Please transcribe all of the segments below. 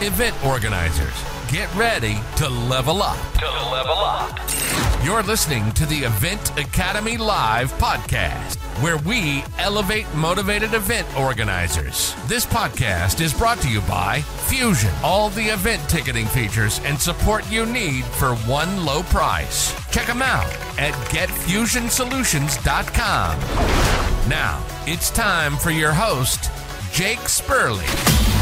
Event organizers, get ready to level up. To level up. You're listening to the Event Academy Live podcast, where we elevate motivated event organizers. This podcast is brought to you by Fusion, all the event ticketing features and support you need for one low price. Check them out at getfusionsolutions.com. Now, it's time for your host, Jake Spurley.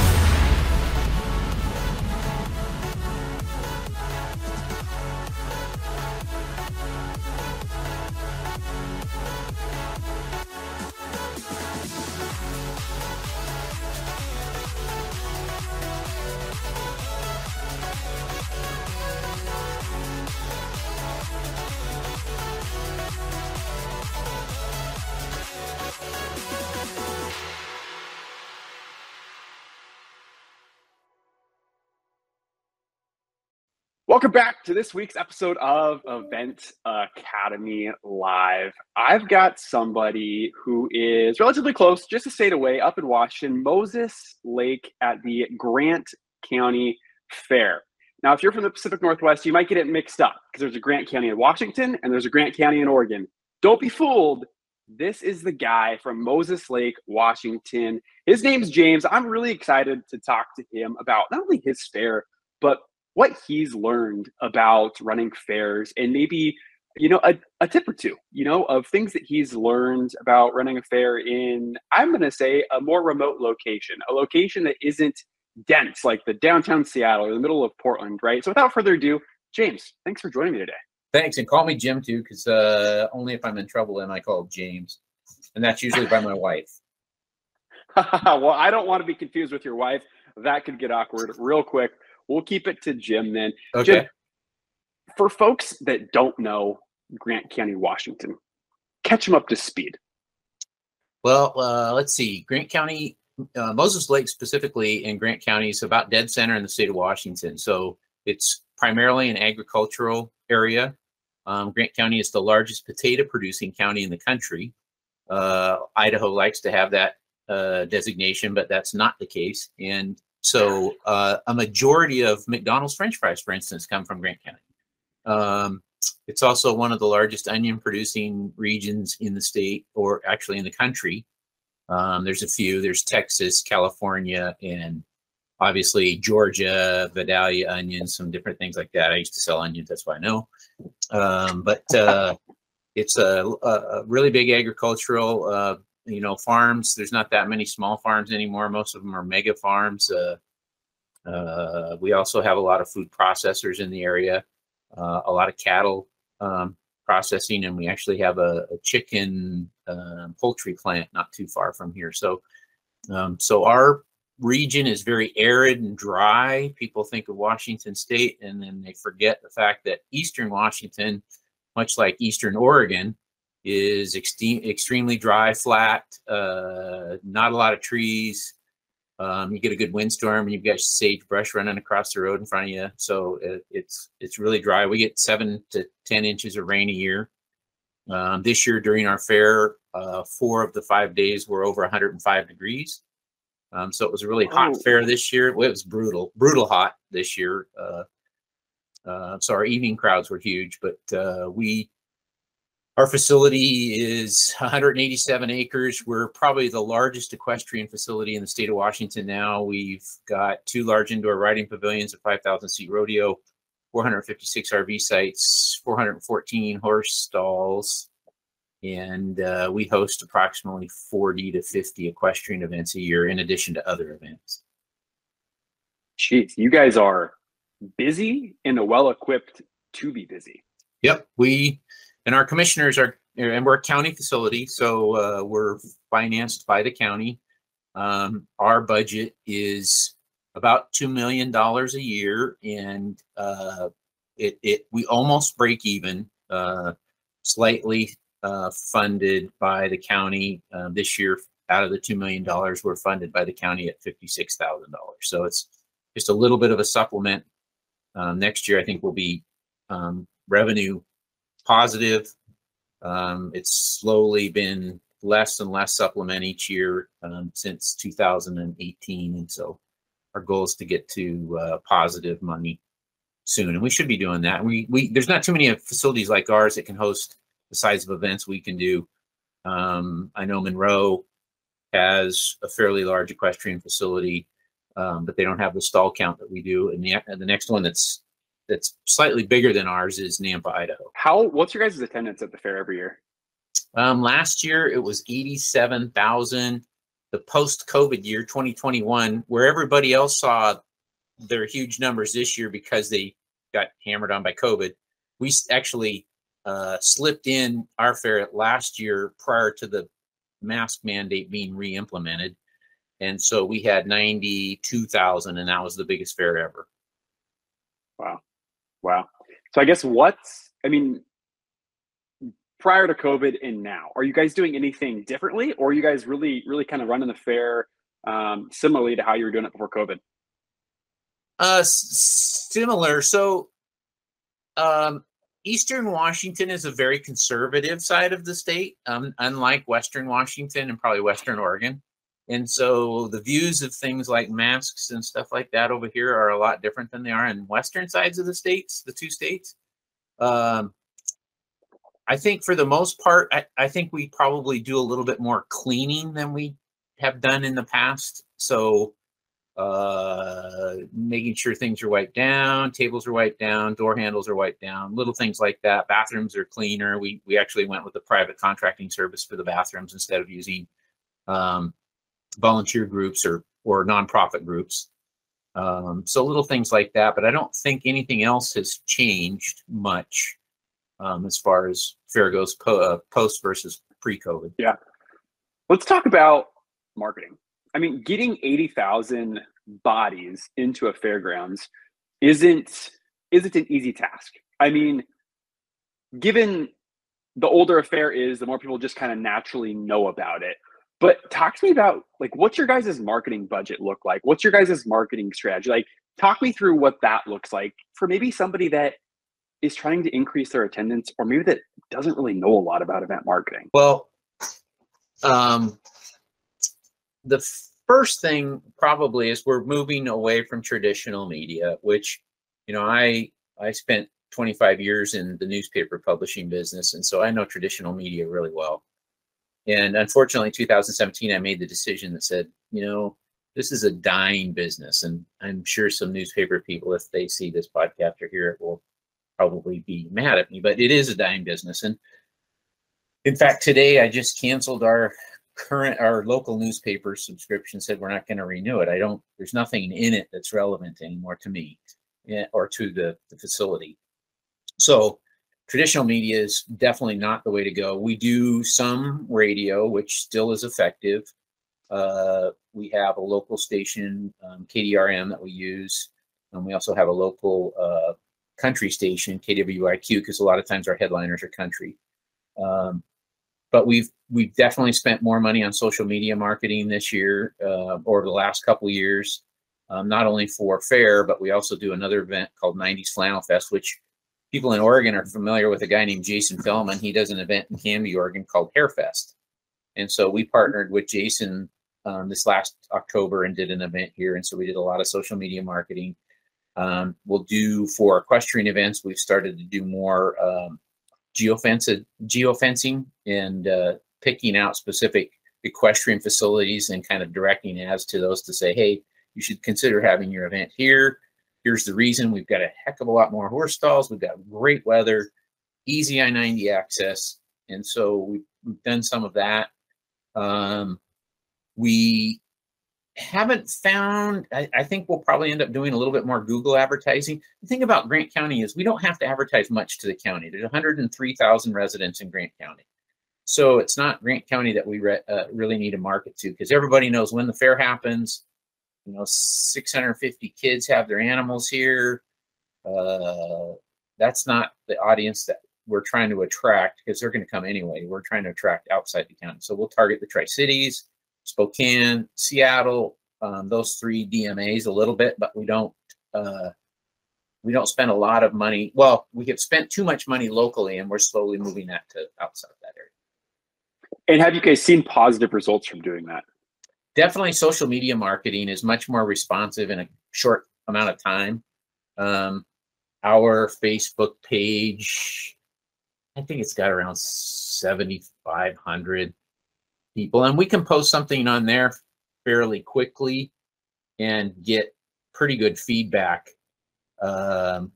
Welcome back to this week's episode of Event Academy Live. I've got somebody who is relatively close, just a state away, up in Washington, Moses Lake at the Grant County Fair. Now, if you're from the Pacific Northwest, you might get it mixed up because there's a Grant County in Washington and there's a Grant County in Oregon. Don't be fooled. This is the guy from Moses Lake, Washington. His name's James. I'm really excited to talk to him about not only his fair, but what he's learned about running fairs and maybe you know a, a tip or two you know of things that he's learned about running a fair in i'm going to say a more remote location a location that isn't dense like the downtown seattle or the middle of portland right? So without further ado james thanks for joining me today. Thanks, and call me Jim too, because uh, only if I'm in trouble am I called James, and that's usually by my wife. well i don't want to be confused with your wife. That could get awkward real quick we'll keep it to jim then Okay. Jim, for folks that don't know grant county washington catch them up to speed Well, uh, let's see. Grant County, uh, Moses Lake specifically in Grant County is about dead center in the state of Washington. So it's primarily an agricultural area. Um, Grant County is the largest potato producing county in the country. Uh, Idaho likes to have that uh, designation, but that's not the case. And so uh, a majority of McDonald's French fries, for instance, come from Grant County. Um, it's also one of the largest onion producing regions in the state, or actually in the country. Um, there's a few. There's Texas, California, and obviously Georgia, Vidalia onions, some different things like that. I used to sell onions, that's why I know. Um, but uh, it's a, a really big agricultural, uh, you know, farms. There's not that many small farms anymore. Most of them are mega farms. Uh, uh, we also have a lot of food processors in the area, uh, a lot of cattle um, processing, and we actually have a, a chicken um poultry plant not too far from here. So, um, so our region is very arid and dry. People think of Washington State, and then they forget the fact that Eastern Washington, much like Eastern Oregon, is extreme, extremely dry, flat, uh, not a lot of trees. Um, you get a good windstorm, and you've got sagebrush running across the road in front of you. So it, it's it's really dry. We get seven to ten inches of rain a year. Um, this year during our fair, uh, four of the five days were over 105 degrees. Um, so it was a really hot Oh. fair this year. Well, it was brutal, brutal hot this year. Uh, uh, so our evening crowds were huge, but uh, we, our facility is 187 acres. We're probably the largest equestrian facility in the state of Washington now. We've got two large indoor riding pavilions, a 5,000 seat rodeo, 456 RV sites, 414 horse stalls, and uh, we host approximately 40 to 50 equestrian events a year in addition to other events. Jeez, you guys are busy and well equipped to be busy. Yep, we and our commissioners are, and we're a county facility, so uh, we're financed by the county. Um, our budget is about two million dollars a year, and uh, it it we almost break even. Uh, slightly uh, funded by the county uh, this year. Out of the two million dollars, we're funded by the county at fifty six thousand dollars. So it's just a little bit of a supplement. Um, next year, I think we'll be um, revenue positive. Um, it's slowly been less and less supplement each year um, since 2018, and so our goal is to get to uh, positive money soon, and we should be doing that. We we there's not too many facilities like ours that can host the size of events we can do. Um, I know Monroe has a fairly large equestrian facility, um, but they don't have the stall count that we do. And the the next one that's that's slightly bigger than ours is Nampa, Idaho. How what's your guys' attendance at the fair every year? Um, last year it was eighty-seven thousand. The post-COVID year, 2021, where everybody else saw their huge numbers this year because they got hammered on by COVID, we actually uh, slipped in our fair last year prior to the mask mandate being re-implemented, and so we had ninety-two thousand, and that was the biggest fair ever. Wow, wow. So I guess what's I mean, prior to COVID and now, are you guys doing anything differently, or are you guys really, really kind of running the fair um, similarly to how you were doing it before COVID? Uh, s- similar. So, um, Eastern Washington is a very conservative side of the state, um, unlike Western Washington and probably Western Oregon. And so the views of things like masks and stuff like that over here are a lot different than they are in Western sides of the states, the two states. Um, I think for the most part, I, I think we probably do a little bit more cleaning than we have done in the past. So uh, making sure things are wiped down, tables are wiped down, door handles are wiped down, little things like that. Bathrooms are cleaner. We we actually went with a private contracting service for the bathrooms instead of using um, volunteer groups or or nonprofit groups. Um, so little things like that. But I don't think anything else has changed much um, as far as fair goes po- uh, post versus pre-COVID. Yeah. Let's talk about marketing. I mean, getting 80,000 bodies into a fairgrounds isn't isn't an easy task. I mean, given the older a fair is, the more people just kind of naturally know about it. But talk to me about like what's your guys' marketing budget look like? What's your guys' marketing strategy? Like talk me through what that looks like for maybe somebody that is trying to increase their attendance or maybe that doesn't really know a lot about event marketing. Well, um, the first thing probably is we're moving away from traditional media, which, you know, I I spent 25 years in the newspaper publishing business, and so I know traditional media really well. And unfortunately, in 2017, I made the decision that said, you know, this is a dying business, and I'm sure some newspaper people, if they see this podcast or hear it, will probably be mad at me. But it is a dying business, and in fact, today I just canceled our current our local newspaper subscription said we're not going to renew it. I don't there's nothing in it that's relevant anymore to me eh, or to the, the facility. So traditional media is definitely not the way to go. We do some radio which still is effective. Uh, we have a local station um, kdrm that we use and we also have a local uh, country station kwiq because a lot of times our headliners are country. Um, but we've we've definitely spent more money on social media marketing this year uh, over the last couple years um, not only for fair but we also do another event called 90s flannel fest which people in oregon are familiar with a guy named jason fellman he does an event in canby oregon called Hairfest. and so we partnered with jason um, this last october and did an event here and so we did a lot of social media marketing um, we'll do for equestrian events we've started to do more um, geofencing, and uh, picking out specific equestrian facilities and kind of directing ads to those to say, hey, you should consider having your event here. Here's the reason we've got a heck of a lot more horse stalls. We've got great weather, easy I 90 access. And so we've, done some of that. Um, we haven't found I, I, think we'll probably end up doing a little bit more google advertising the thing about grant county is we don't have to advertise much to the county there's 103000 residents in grant county so it's not grant county that we re, uh, really need to market to because everybody knows when the fair happens you know 650 kids have their animals here uh, that's not the audience that we're trying to attract because they're going to come anyway we're trying to attract outside the county so we'll target the tri-cities Spokane, Seattle, um, those three DMAs a little bit, but we don't uh, we don't spend a lot of money. Well, we have spent too much money locally, and we're slowly moving that to outside that area. And have you guys seen positive results from doing that? Definitely social media marketing is much more responsive in a short amount of time. Um, our Facebook page, I think it's got around 7,500 people, and we can post something on there fairly quickly and get pretty good feedback. Um,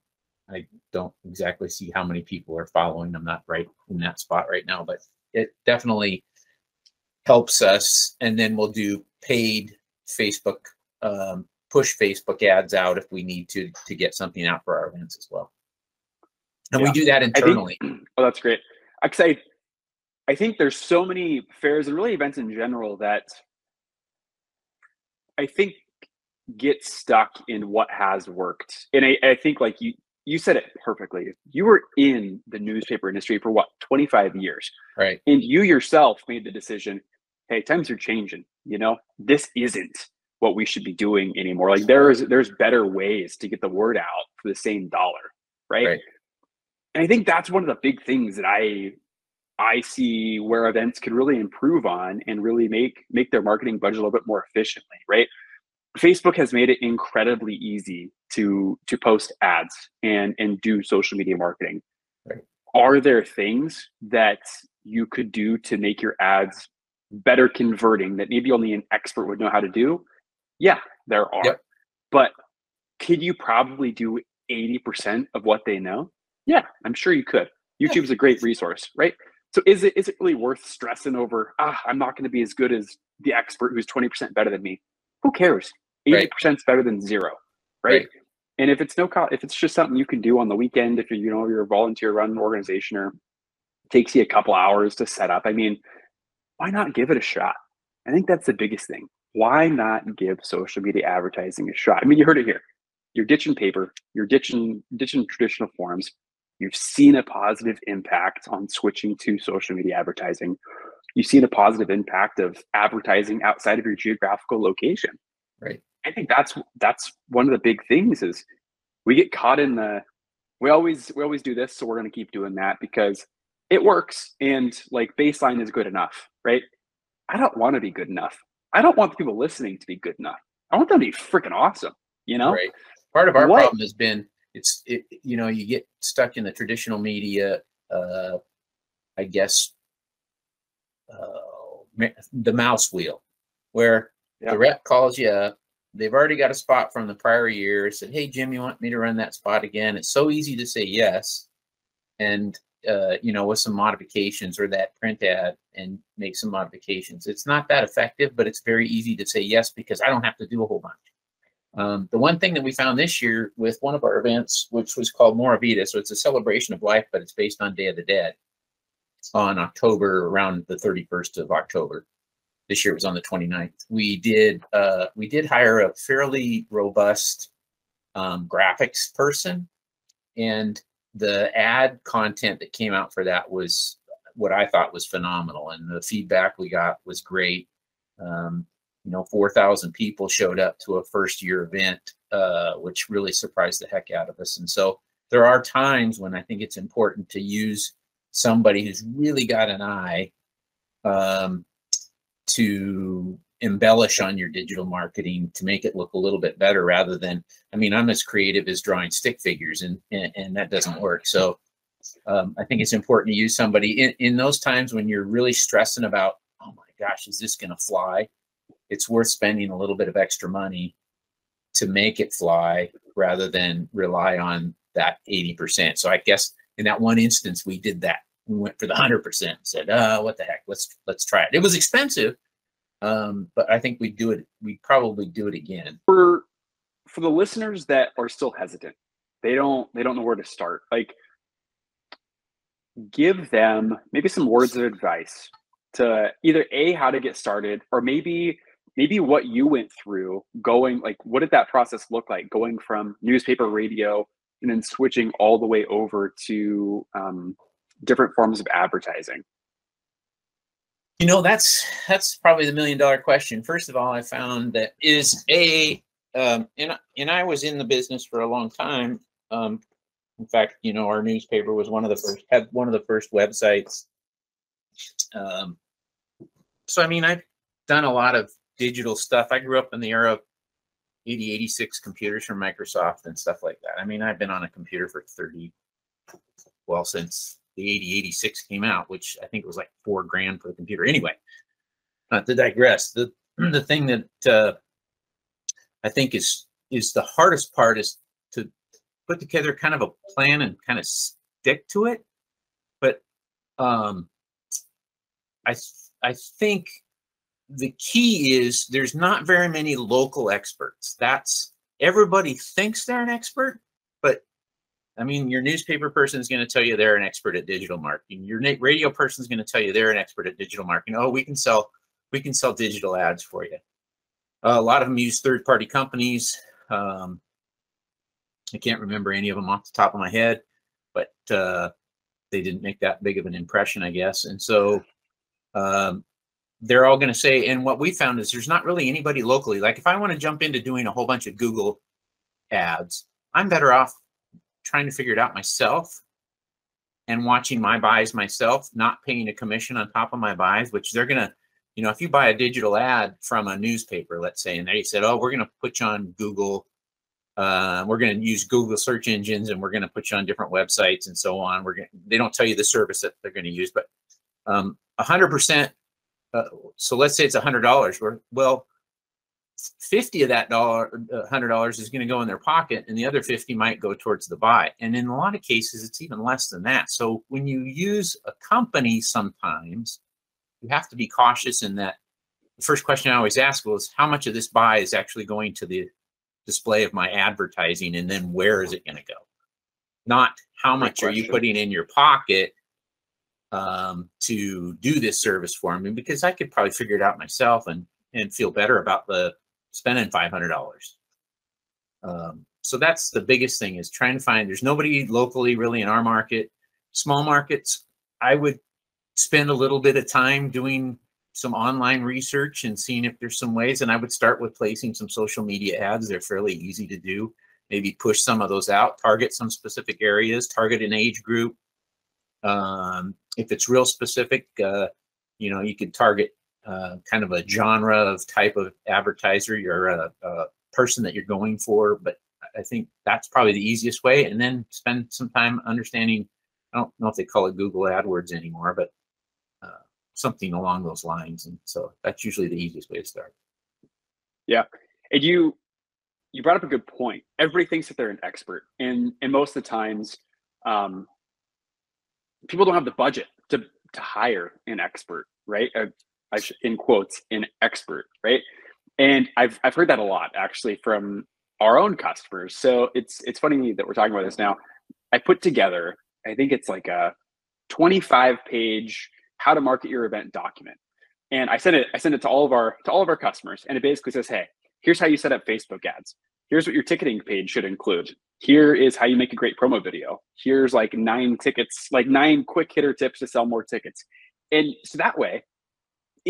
I don't exactly see how many people are following. I'm not right in that spot right now, but it definitely helps us. And then we'll do paid Facebook, um, push Facebook ads out if we need to to get something out for our events as well. And yeah. we do that internally. Think, oh, that's great. I, I think there's so many fairs and really events in general that I think get stuck in what has worked. And I, I think like you you said it perfectly. You were in the newspaper industry for what, 25 years. Right. And you yourself made the decision, hey, times are changing. You know, this isn't what we should be doing anymore. Like there is there's better ways to get the word out for the same dollar. Right. right. And I think that's one of the big things that I I see where events could really improve on and really make make their marketing budget a little bit more efficiently, right? Facebook has made it incredibly easy to to post ads and and do social media marketing. Right. Are there things that you could do to make your ads better converting that maybe only an expert would know how to do? Yeah, there are. Yep. But could you probably do 80% of what they know? Yeah, I'm sure you could. YouTube is a great resource, right? So is it is it really worth stressing over, ah, I'm not going to be as good as the expert who's 20% better than me? Who cares? 80% right. is better than zero, right? right? And if it's no cost, if it's just something you can do on the weekend, if you're, you know, you're a volunteer run organization or takes you a couple hours to set up, I mean, why not give it a shot? I think that's the biggest thing. Why not give social media advertising a shot? I mean, you heard it here. You're ditching paper, you're ditching ditching traditional forms. You've seen a positive impact on switching to social media advertising. You've seen a positive impact of advertising outside of your geographical location. Right. I think that's that's one of the big things is we get caught in the we always we always do this, so we're gonna keep doing that because it works and like baseline is good enough, right? I don't want to be good enough. I don't want the people listening to be good enough. I want them to be freaking awesome, you know? Right. Part of our what? problem has been it's it, you know, you get stuck in the traditional media, uh I guess uh the mouse wheel where yeah. the rep calls you up they've already got a spot from the prior year said hey jim you want me to run that spot again? It's so easy to say yes and uh, you know with some modifications or that print ad and make some modifications. It's not that effective but it's very easy to say yes because i don't have to do a whole bunch. Um, the one thing that we found this year with one of our events which was called moravita so it's a celebration of life but it's based on day of the dead on october around the 31st of october this year was on the 29th. We did uh, we did hire a fairly robust um, graphics person, and the ad content that came out for that was what I thought was phenomenal, and the feedback we got was great. Um, you know, 4,000 people showed up to a first year event, uh, which really surprised the heck out of us. And so there are times when I think it's important to use somebody who's really got an eye um, to embellish on your digital marketing to make it look a little bit better rather than i mean i'm as creative as drawing stick figures and and, and that doesn't work. So um, i think it's important to use somebody in, in those times when you're really stressing about oh my gosh is this going to fly? It's worth spending a little bit of extra money to make it fly rather than rely on that 80% so i guess in that one instance we did that went for the hundred percent. Said, uh, what the heck? Let's let's try it. It was expensive, um, but I think we'd do it. We'd probably do it again. For for the listeners that are still hesitant, they don't they don't know where to start. Like, give them maybe some words of advice to either a how to get started, or maybe maybe what you went through going like what did that process look like going from newspaper radio and then switching all the way over to um, different forms of advertising? You know, that's that's probably the million dollar question. First of all, I found that is a um, and and I was in the business for a long time. Um, in fact, you know, our newspaper was one of the first had one of the first websites. Um, so I mean, I've done a lot of digital stuff. I grew up in the era of 80, 86 computers from Microsoft and stuff like that. I mean, I've been on a computer for 30, well, since the 80, 86 came out, which I think was like four grand for the computer. Anyway, not to digress, the, the thing that uh, I think is is the hardest part is to put together kind of a plan and kind of stick to it. But um, I I think the key is there's not very many local experts. That's everybody thinks they're an expert, I mean, your newspaper person is going to tell you they're an expert at digital marketing. Your radio person is going to tell you they're an expert at digital marketing. Oh, we can sell, we can sell digital ads for you. Uh, a lot of them use third-party companies. Um, I can't remember any of them off the top of my head, but uh, they didn't make that big of an impression, I guess. And so um, they're all going to say, and what we found is there's not really anybody locally. Like if I want to jump into doing a whole bunch of Google ads, I'm better off trying to figure it out myself and watching my buys myself, not paying a commission on top of my buys, which they're going to, you know, if you buy a digital ad from a newspaper, let's say, and they said, oh, we're going to put you on Google. Uh, we're going to use Google search engines and we're going to put you on different websites and so on. We're going they don't tell you the service that they're going to use, but um, 100% uh, so let's say it's a hundred dollars. Well, fifty of that dollar, uh, hundred dollars is going to go in their pocket, and the other fifty might go towards the buy. And in a lot of cases, it's even less than that. So when you use a company, sometimes you have to be cautious in that. The first question I always ask was how much of this buy is actually going to the display of my advertising, and then where is it going to go? Not how much are you putting in your pocket um, to do this service for me because I could probably figure it out myself and and feel better about the spending five hundred dollars. Um, so that's the biggest thing is trying to find. There's nobody locally really in our market. Small markets, I would spend a little bit of time doing some online research and seeing if there's some ways. And I would start with placing some social media ads. They're fairly easy to do. Maybe push some of those out, target some specific areas, target an age group, um, if it's real specific, uh, you know, you could target uh, kind of a genre of type of advertiser you're a, a, person that you're going for. But I think that's probably the easiest way. And then spend some time understanding. I don't know if they call it Google AdWords anymore, but uh, something along those lines. And so that's usually the easiest way to start. Yeah, and you you brought up a good point. Everybody thinks that they're an expert, and and most of the times, um, people don't have the budget to to hire an expert, right? Uh, I should, in quotes, an expert, right? And I've I've heard that a lot actually from our own customers. So it's it's funny that we're talking about this now. I put together, I think it's like a 25 page how to market your event document. And I sent it I sent it to all of our to all of our customers and it basically says, "Hey, here's how you set up Facebook ads. Here's what your ticketing page should include here is how you make a great promo video. Here's like nine tickets, like nine quick hitter tips to sell more tickets. And so that way,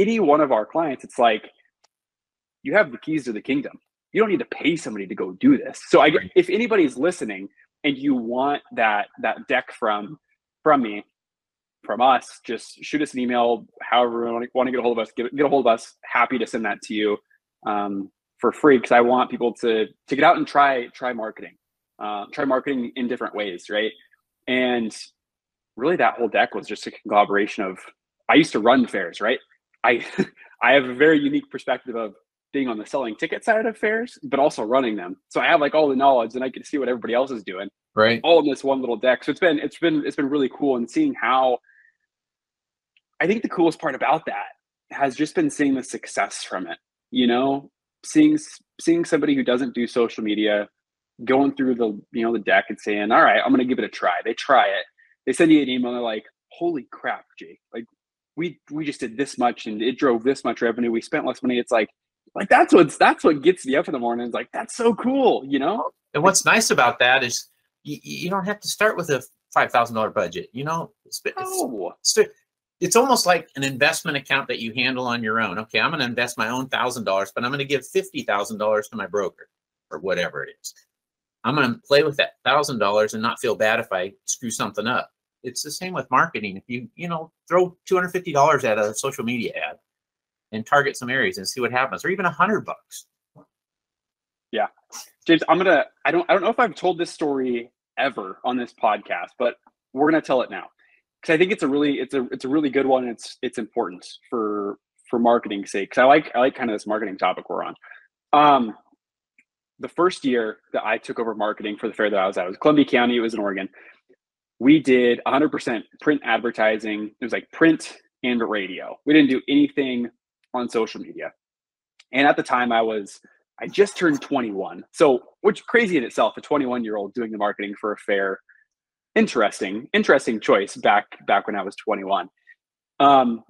any one of our clients, it's like you have the keys to the kingdom. You don't need to pay somebody to go do this. So I if anybody's listening and you want that that deck from from me, from us, just shoot us an email. However, you want to get a hold of us, get, get a hold of us. Happy to send that to you um, for free because I want people to to get out and try try marketing uh, try marketing in different ways, right? And really, that whole deck was just a conglomeration of. I used to run fairs, right? I I have a very unique perspective of being on the selling ticket side of fairs, but also running them. So I have like all the knowledge, and I can see what everybody else is doing, right? All in this one little deck. So it's been it's been it's been really cool and seeing how. I think the coolest part about that has just been seeing the success from it. You know, seeing seeing somebody who doesn't do social media going through the you know the deck and saying, "All right, I'm going to give it a try." They try it. They send you an email. And they're like, "Holy crap, Jake! Like we we just did this much and it drove this much revenue. We spent less money." It's like like that's what's that's what gets me up in the morning. It's like that's so cool, you know. And what's nice about that is you, you don't have to start with a five thousand dollar budget. You know, it's, it's, it's almost like an investment account that you handle on your own. Okay, I'm going to invest my own thousand dollars, but I'm going to give fifty thousand dollars to my broker or whatever it is. I'm going to play with that thousand dollars and not feel bad if I screw something up. It's the same with marketing. If you, you know, throw $250 at a social media ad, and target some areas and see what happens, or even a hundred bucks. Yeah, James, I'm gonna. I don't. I don't know if I've told this story ever on this podcast, but we're gonna tell it now because I think it's a really it's a it's a really good one. it's it's important for for marketing sake. Because I like I like kind of this marketing topic we're on. Um, the first year that I took over marketing for the fair that I was at, it was Columbia County. It was in Oregon. We did 100% print advertising. It was like print and radio. We didn't do anything on social media. And at the time, I was I just turned 21. So, which crazy in itself, a 21 year old doing the marketing for a fair. Interesting, interesting choice back back when I was 21. Um,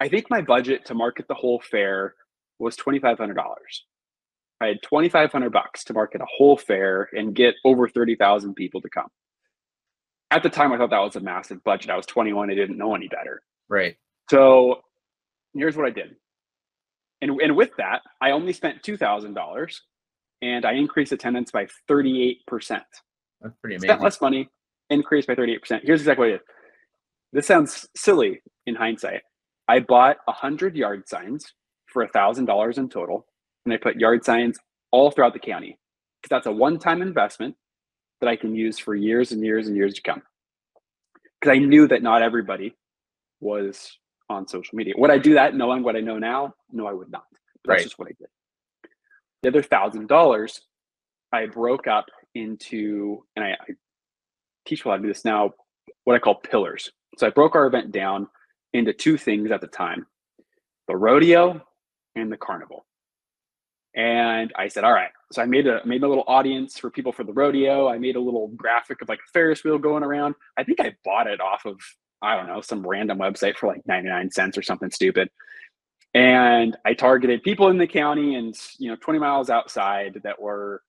I think my budget to market the whole fair was twenty five hundred dollars. I had twenty five hundred bucks to market a whole fair and get over thirty thousand people to come. At the time, I thought that was a massive budget. I was twenty one. I didn't know any better. Right. So here's what I did. And, and with that, I only spent $2,000 and I increased attendance by 38%. That's pretty amazing. Spent less money, increased by 38%. Here's exactly what it is. This sounds silly in hindsight. I bought 100 yard signs for $1,000 in total, and I put yard signs all throughout the county because that's a one time investment that I can use for years and years and years to come. Because I knew that not everybody was on social media. Would I do that knowing what I know now? No, I would not. But that's just what I did. The other thousand dollars, I broke up into, and I, I teach how to do this now, what I call pillars. So I broke our event down into two things at the time the rodeo and the carnival. And I said, all right. So I made a made a little audience for people for the rodeo. I made a little graphic of like a Ferris wheel going around. I think I bought it off of I don't know, some random website for like 99 cents or something stupid. And I targeted people in the county and, you know, 20 miles outside that were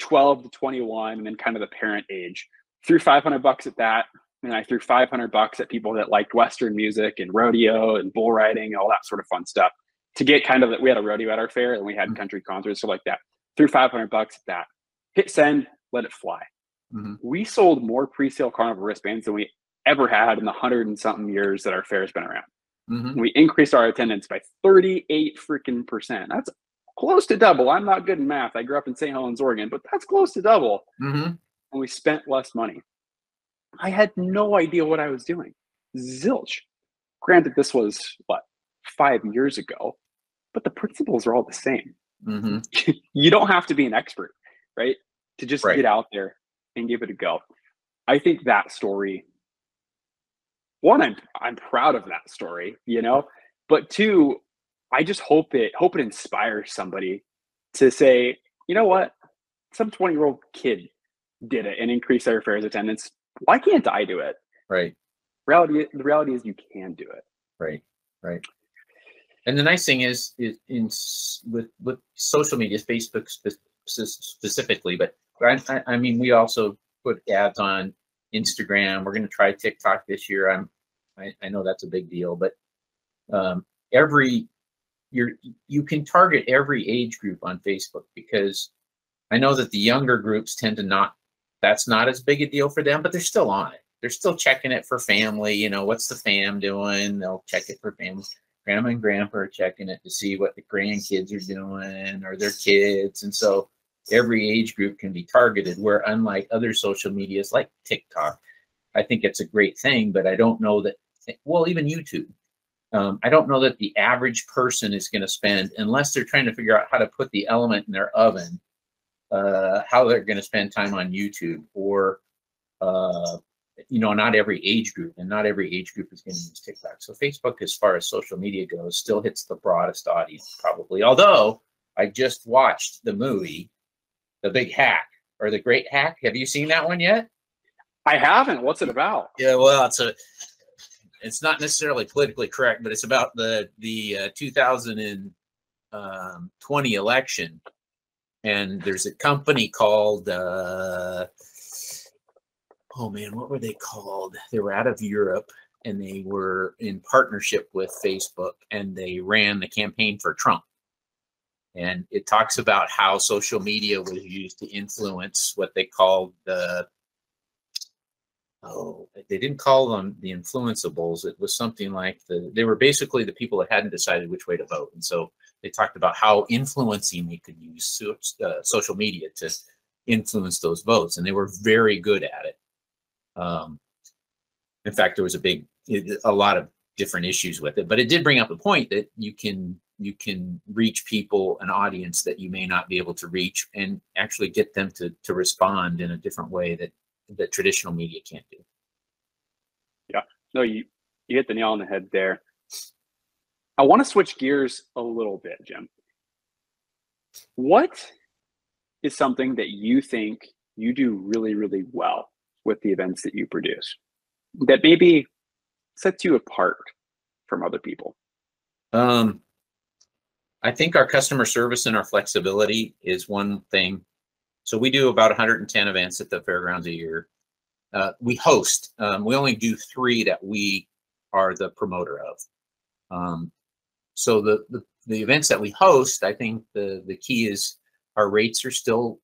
12 to 21 and then kind of the parent age. Threw 500 bucks at that. And I threw 500 bucks at people that liked Western music and rodeo and bull riding and all that sort of fun stuff to get kind of that. We had a rodeo at our fair and we had country concerts, so like that. Threw 500 bucks at that. Hit send, let it fly. Mhm. We sold more pre-sale carnival wristbands than we ever had in the hundred and something years that our fair's been around. Mhm. We increased our attendance by 38 freaking percent. That's close to double. I'm not good in math. I grew up in St. Helens, Oregon, but that's close to double. Mhm. And we spent less money. I had no idea what I was doing. Zilch. Granted, this was what, five years ago, but the principles are all the same. Mhm. you don't have to be an expert, right? To just Right. get out there and give it a go. I think that story one, I'm I'm proud of that story, you know, but two, I just hope it hope it inspires somebody to say, you know what, some 20 year old kid did it and increased their fares attendance. Why can't I do it? Right. Reality the reality is you can do it. Right. Right. And the nice thing is, is in with with social media, Facebook spe- spe- specifically, but I, I, mean, we also put ads on Instagram. We're going to try TikTok this year. I'm, I, I know that's a big deal, but um, every you're you can target every age group on Facebook because I know that the younger groups tend to not. That's not as big a deal for them, but they're still on it. They're still checking it for family. You know, what's the fam doing? They'll check it for family. Grandma and grandpa are checking it to see what the grandkids are doing or their kids. And so every age group can be targeted, where unlike other social medias like TikTok, I think it's a great thing, but I don't know that, well, even YouTube. Um, I don't know that the average person is going to spend, unless they're trying to figure out how to put the element in their oven, uh, how they're going to spend time on YouTube or, uh, you know, not every age group and not every age group is going to use TikTok. So Facebook, as far as social media goes, still hits the broadest audience probably. Although I just watched the movie, The Big Hack or The Great Hack. Have you seen that one yet? I haven't. What's it about? Yeah, well, it's a it's not necessarily politically correct, but it's about the the uh, 2020 election, and there's a company called uh, oh man, what were they called? They were out of Europe, and they were in partnership with Facebook, and they ran the campaign for Trump. And it talks about how social media was used to influence what they called the oh, they didn't call them the influenceables. It was something like the they were basically the people that hadn't decided which way to vote, and so they talked about how influencing they could use so, uh, social media to influence those votes, and they were very good at it. Um, in fact, there was a big, a lot of different issues with it, but it did bring up a point that you can you can reach people, an audience that you may not be able to reach, and actually get them to to respond in a different way that that traditional media can't do. Yeah, no, you you hit the nail on the head there. I want to switch gears a little bit, Jim. What is something that you think you do really, really well with the events that you produce that maybe sets you apart from other people? Um, I think our customer service and our flexibility is one thing. So we do about 110 events at the fairgrounds a year. Uh, we host. Um, we only do three that we are the promoter of. Um, so the, the the events that we host, I think the the key is our rates are still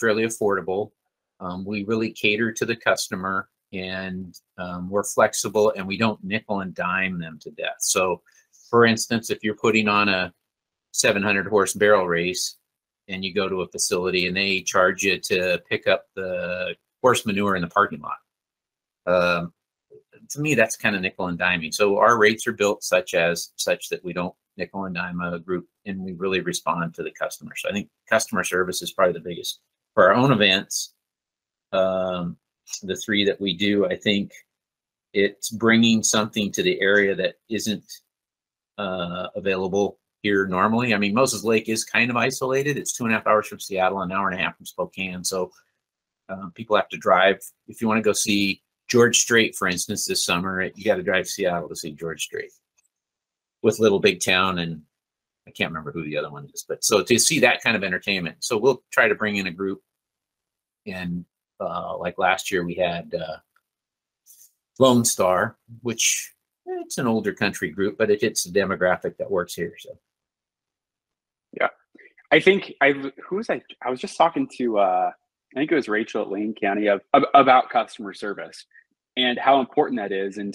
fairly affordable. Um, we really cater to the customer and um, we're flexible and we don't nickel and dime them to death. So, for instance, if you're putting on a 700 horse barrel race and you go to a facility and they charge you to pick up the horse manure in the parking lot, um, to me that's kind of nickel and diming. So our rates are built such as such that we don't nickel and dime a group and we really respond to the customer. So I think customer service is probably the biggest for our own events. Um, the three that we do, I think it's bringing something to the area that isn't uh, available here normally. I mean, Moses Lake is kind of isolated. It's two and a half hours from Seattle, an hour and a half from Spokane. So um, people have to drive. If you want to go see George Strait, for instance, this summer, you got to drive Seattle to see George Strait with Little Big Town and I can't remember who the other one is, but so to see that kind of entertainment. So we'll try to bring in a group and uh, like last year we had uh, Lone Star, which eh, it's an older country group, but it hits the demographic that works here. So yeah, I think I who was I? I was just talking to uh, I think it was Rachel at Lane County of, of about customer service and how important that is. And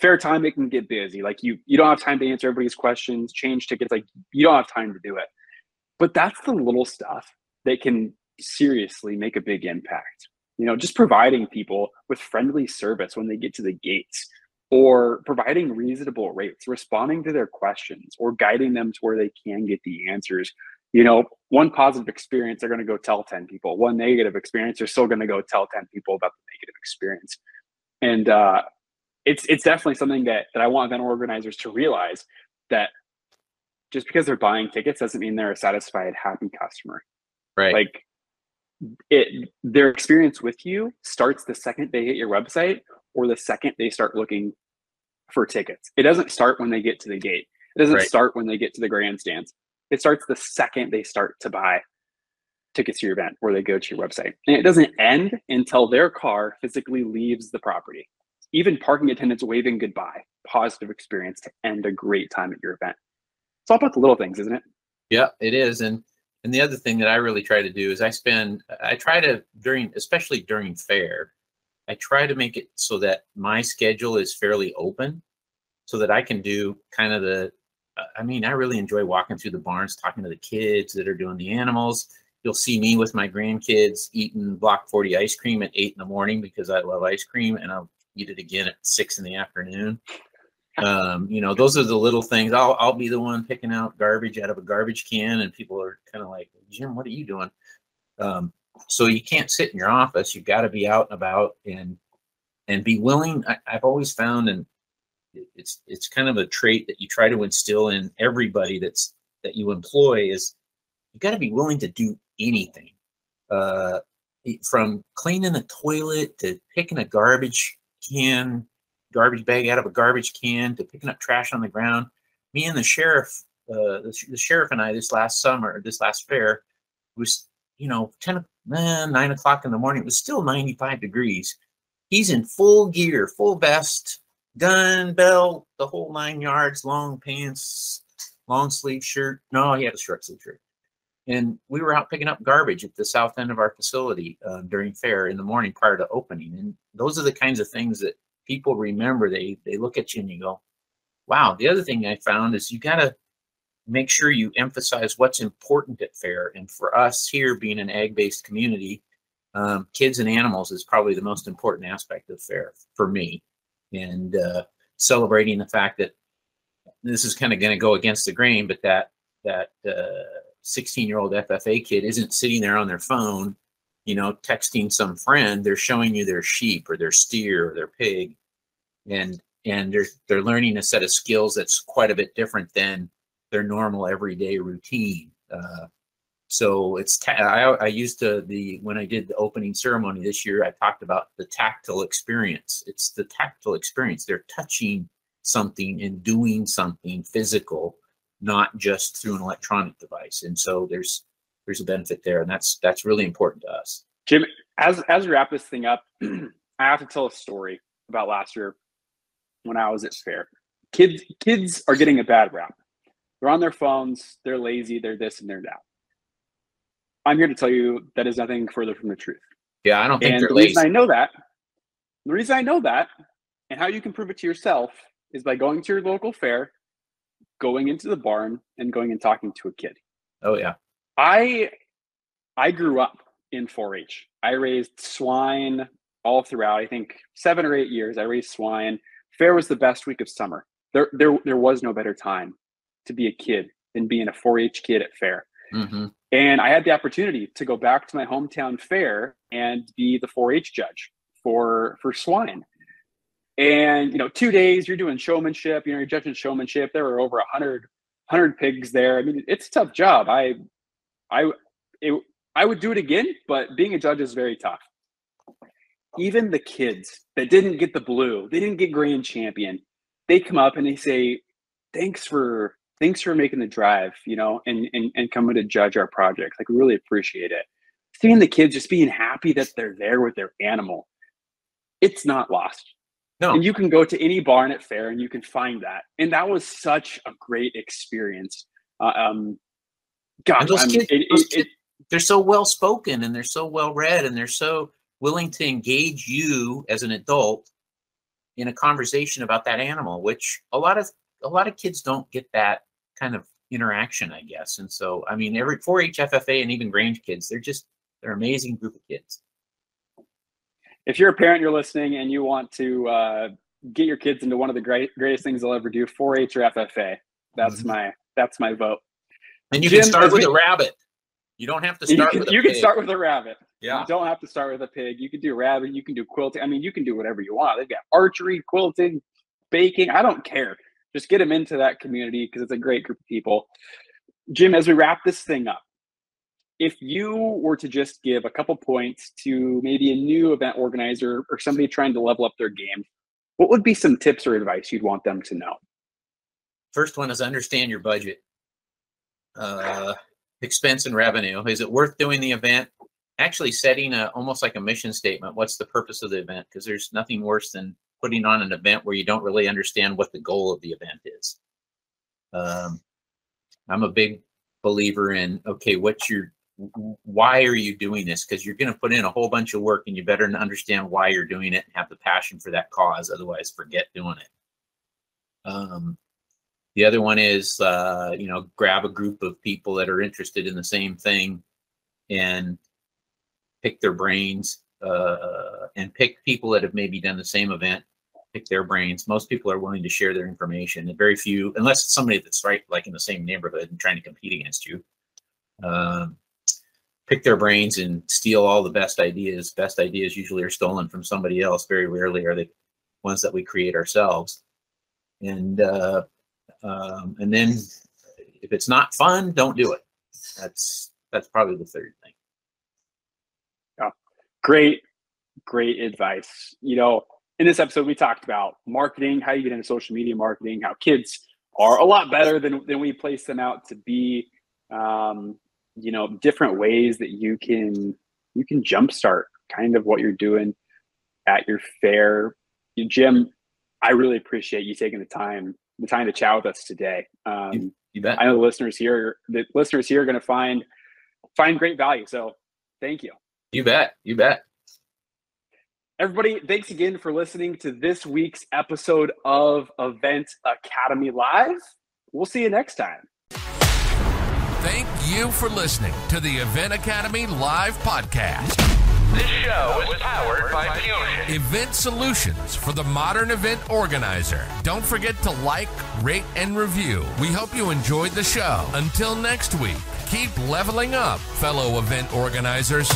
fair time it can get busy like you you don't have time to answer everybody's questions change tickets like you don't have time to do it but that's the little stuff that can seriously make a big impact you know just providing people with friendly service when they get to the gates or providing reasonable rates responding to their questions or guiding them to where they can get the answers you know one positive experience they're going to go tell 10 people one negative experience they're still going to go tell 10 people about the negative experience and uh, it's it's definitely something that that I want event organizers to realize that just because they're buying tickets doesn't mean they're a satisfied, happy customer. Right. Like it their experience with you starts the second they hit your website or the second they start looking for tickets. It doesn't start when they get to the gate. It doesn't right. start when they get to the grandstands. It starts the second they start to buy tickets to your event or they go to your website. And it doesn't end until their car physically leaves the property even parking attendants waving goodbye, positive experience to end a great time at your event. It's all about the little things, isn't it? Yeah, it is. And and the other thing that I really try to do is I spend I try to during especially during fair, I try to make it so that my schedule is fairly open so that I can do kind of the uh, I mean, I really enjoy walking through the barns, talking to the kids that are doing the animals. You'll see me with my grandkids eating block 40 ice cream at eight in the morning because I love ice cream and I'll eat it again at six in the afternoon. Um, you know, those are the little things. I'll I'll be the one picking out garbage out of a garbage can, and people are kind of like, Jim, what are you doing? Um, so you can't sit in your office. You've got to be out and about and and be willing. I, I've always found, and it's it's kind of a trait that you try to instill in everybody that's that you employ is you got to be willing to do anything. Uh, from cleaning the toilet to picking a garbage can, garbage bag out of a garbage can to picking up trash on the ground. Me and the sheriff, uh, the, the, sheriff and I this last summer, this last fair, was you know 10 eh, 9 o'clock in the morning it was still 95 degrees he's in full gear full vest gun belt the whole nine yards long pants long sleeve shirt no he had a short sleeve shirt and we were out picking up garbage at the south end of our facility uh, during fair in the morning prior to opening. And those are the kinds of things that people remember. They they look at you and you go, "Wow." The other thing I found is you got to make sure you emphasize what's important at fair. And for us here, being an ag-based community, um, kids and animals is probably the most important aspect of fair for me. And uh, celebrating the fact that this is kind of going to go against the grain, but that that 16 uh, year old FFA kid isn't sitting there on their phone, you know, texting some friend. They're showing you their sheep or their steer or their pig, and and they're they're learning a set of skills that's quite a bit different than their normal everyday routine. Uh, so it's ta- I, I used to the when I did the opening ceremony this year, I talked about the tactile experience. It's the tactile experience. They're touching something and doing something physical not just through an electronic device. And so there's there's a benefit there, and that's that's really important to us. Jim, as as we wrap this thing up, I have to tell a story about last year when I was at Fair. Kids kids are getting a bad rap. They're on their phones, they're lazy, they're this and they're that. I'm here to tell you that is nothing further from the truth. Yeah, I don't think and they're the lazy. reason I know that, the reason I know that, and how you can prove it to yourself is by going to your local fair going into the barn and going and talking to a kid. Oh yeah. I I grew up in 4-H. I raised swine all throughout. I think 7 or 8 years I raised swine. Fair was the best week of summer. There there there was no better time to be a kid than being a 4-H kid at fair. Mm-hmm. And I had the opportunity to go back to my hometown fair and be the 4-H judge for for swine. And you know, two days you're doing showmanship. You know, you're judging showmanship. There were over a hundred hundred pigs there. I mean, it's a tough job. I, I, it, I would do it again, but being a judge is very tough. Even the kids that didn't get the blue, they didn't get grand champion. They come up and they say, "Thanks for thanks for making the drive, you know, and and and coming to judge our project. Like, we really appreciate it." Seeing the kids just being happy that they're there with their animal, it's not lost. No. And you can go to any barn at fair and you can find that. And that was such a great experience. Uh, um, God, those kids, it, those kids, they're so well spoken and they're so well read and they're so willing to engage you as an adult in a conversation about that animal, which a lot of a lot of kids don't get that kind of interaction, I guess. And so, I mean, every 4-H FFA and even Grange kids, they're just they're amazing group of kids if you're a parent, you're listening, and you want to uh, get your kids into one of the great, greatest things they'll ever do, 4-H or FFA. That's mm-hmm. my that's my vote. And you Jim, can start with we, a rabbit. You don't have to start you can, with a You can start with a rabbit. Yeah. You don't have to start with a pig. You can do rabbit. You can do quilting. I mean, you can do whatever you want. They've got archery, quilting, baking. I don't care. Just get them into that community because it's a great group of people. Jim, as we wrap this thing up, if you were to just give a couple points to maybe a new event organizer or somebody trying to level up their game, what would be some tips or advice you'd want them to know? First one is understand your budget, uh, expense and revenue. Is it worth doing the event? Actually, setting a almost like a mission statement. What's the purpose of the event? Because there's nothing worse than putting on an event where you don't really understand what the goal of the event is. Um, I'm a big believer in okay, what's your why are you doing this? Because you're going to put in a whole bunch of work and you better understand why you're doing it and have the passion for that cause. Otherwise, forget doing it. Um, the other one is, uh, you know, grab a group of people that are interested in the same thing and pick their brains uh, and pick people that have maybe done the same event, pick their brains. Most people are willing to share their information and very few, unless it's somebody that's right, like in the same neighborhood and trying to compete against you. Um, pick their brains and steal all the best ideas. Best ideas usually are stolen from somebody else. Very rarely are they ones that we create ourselves. And uh, um, and then if it's not fun, don't do it. That's that's probably the third thing. Yeah, great, great advice. You know, in this episode, we talked about marketing, how you get into social media marketing, how kids are a lot better than than we place them out to be. Um, you know different ways that you can you can jumpstart kind of what you're doing at your fair jim i really appreciate you taking the time the time to chat with us today um, you, you bet i know the listeners here the listeners here are going to find find great value. So thank you. You bet. You bet. Everybody, thanks again for listening to this week's episode of Event Academy Live. We'll see you next time. Thank you for listening to the Event Academy Live Podcast. This show is powered by Fusion. Event solutions for the modern event organizer. Don't forget to like, rate, and review. We hope you enjoyed the show. Until next week, keep leveling up, fellow event organizers.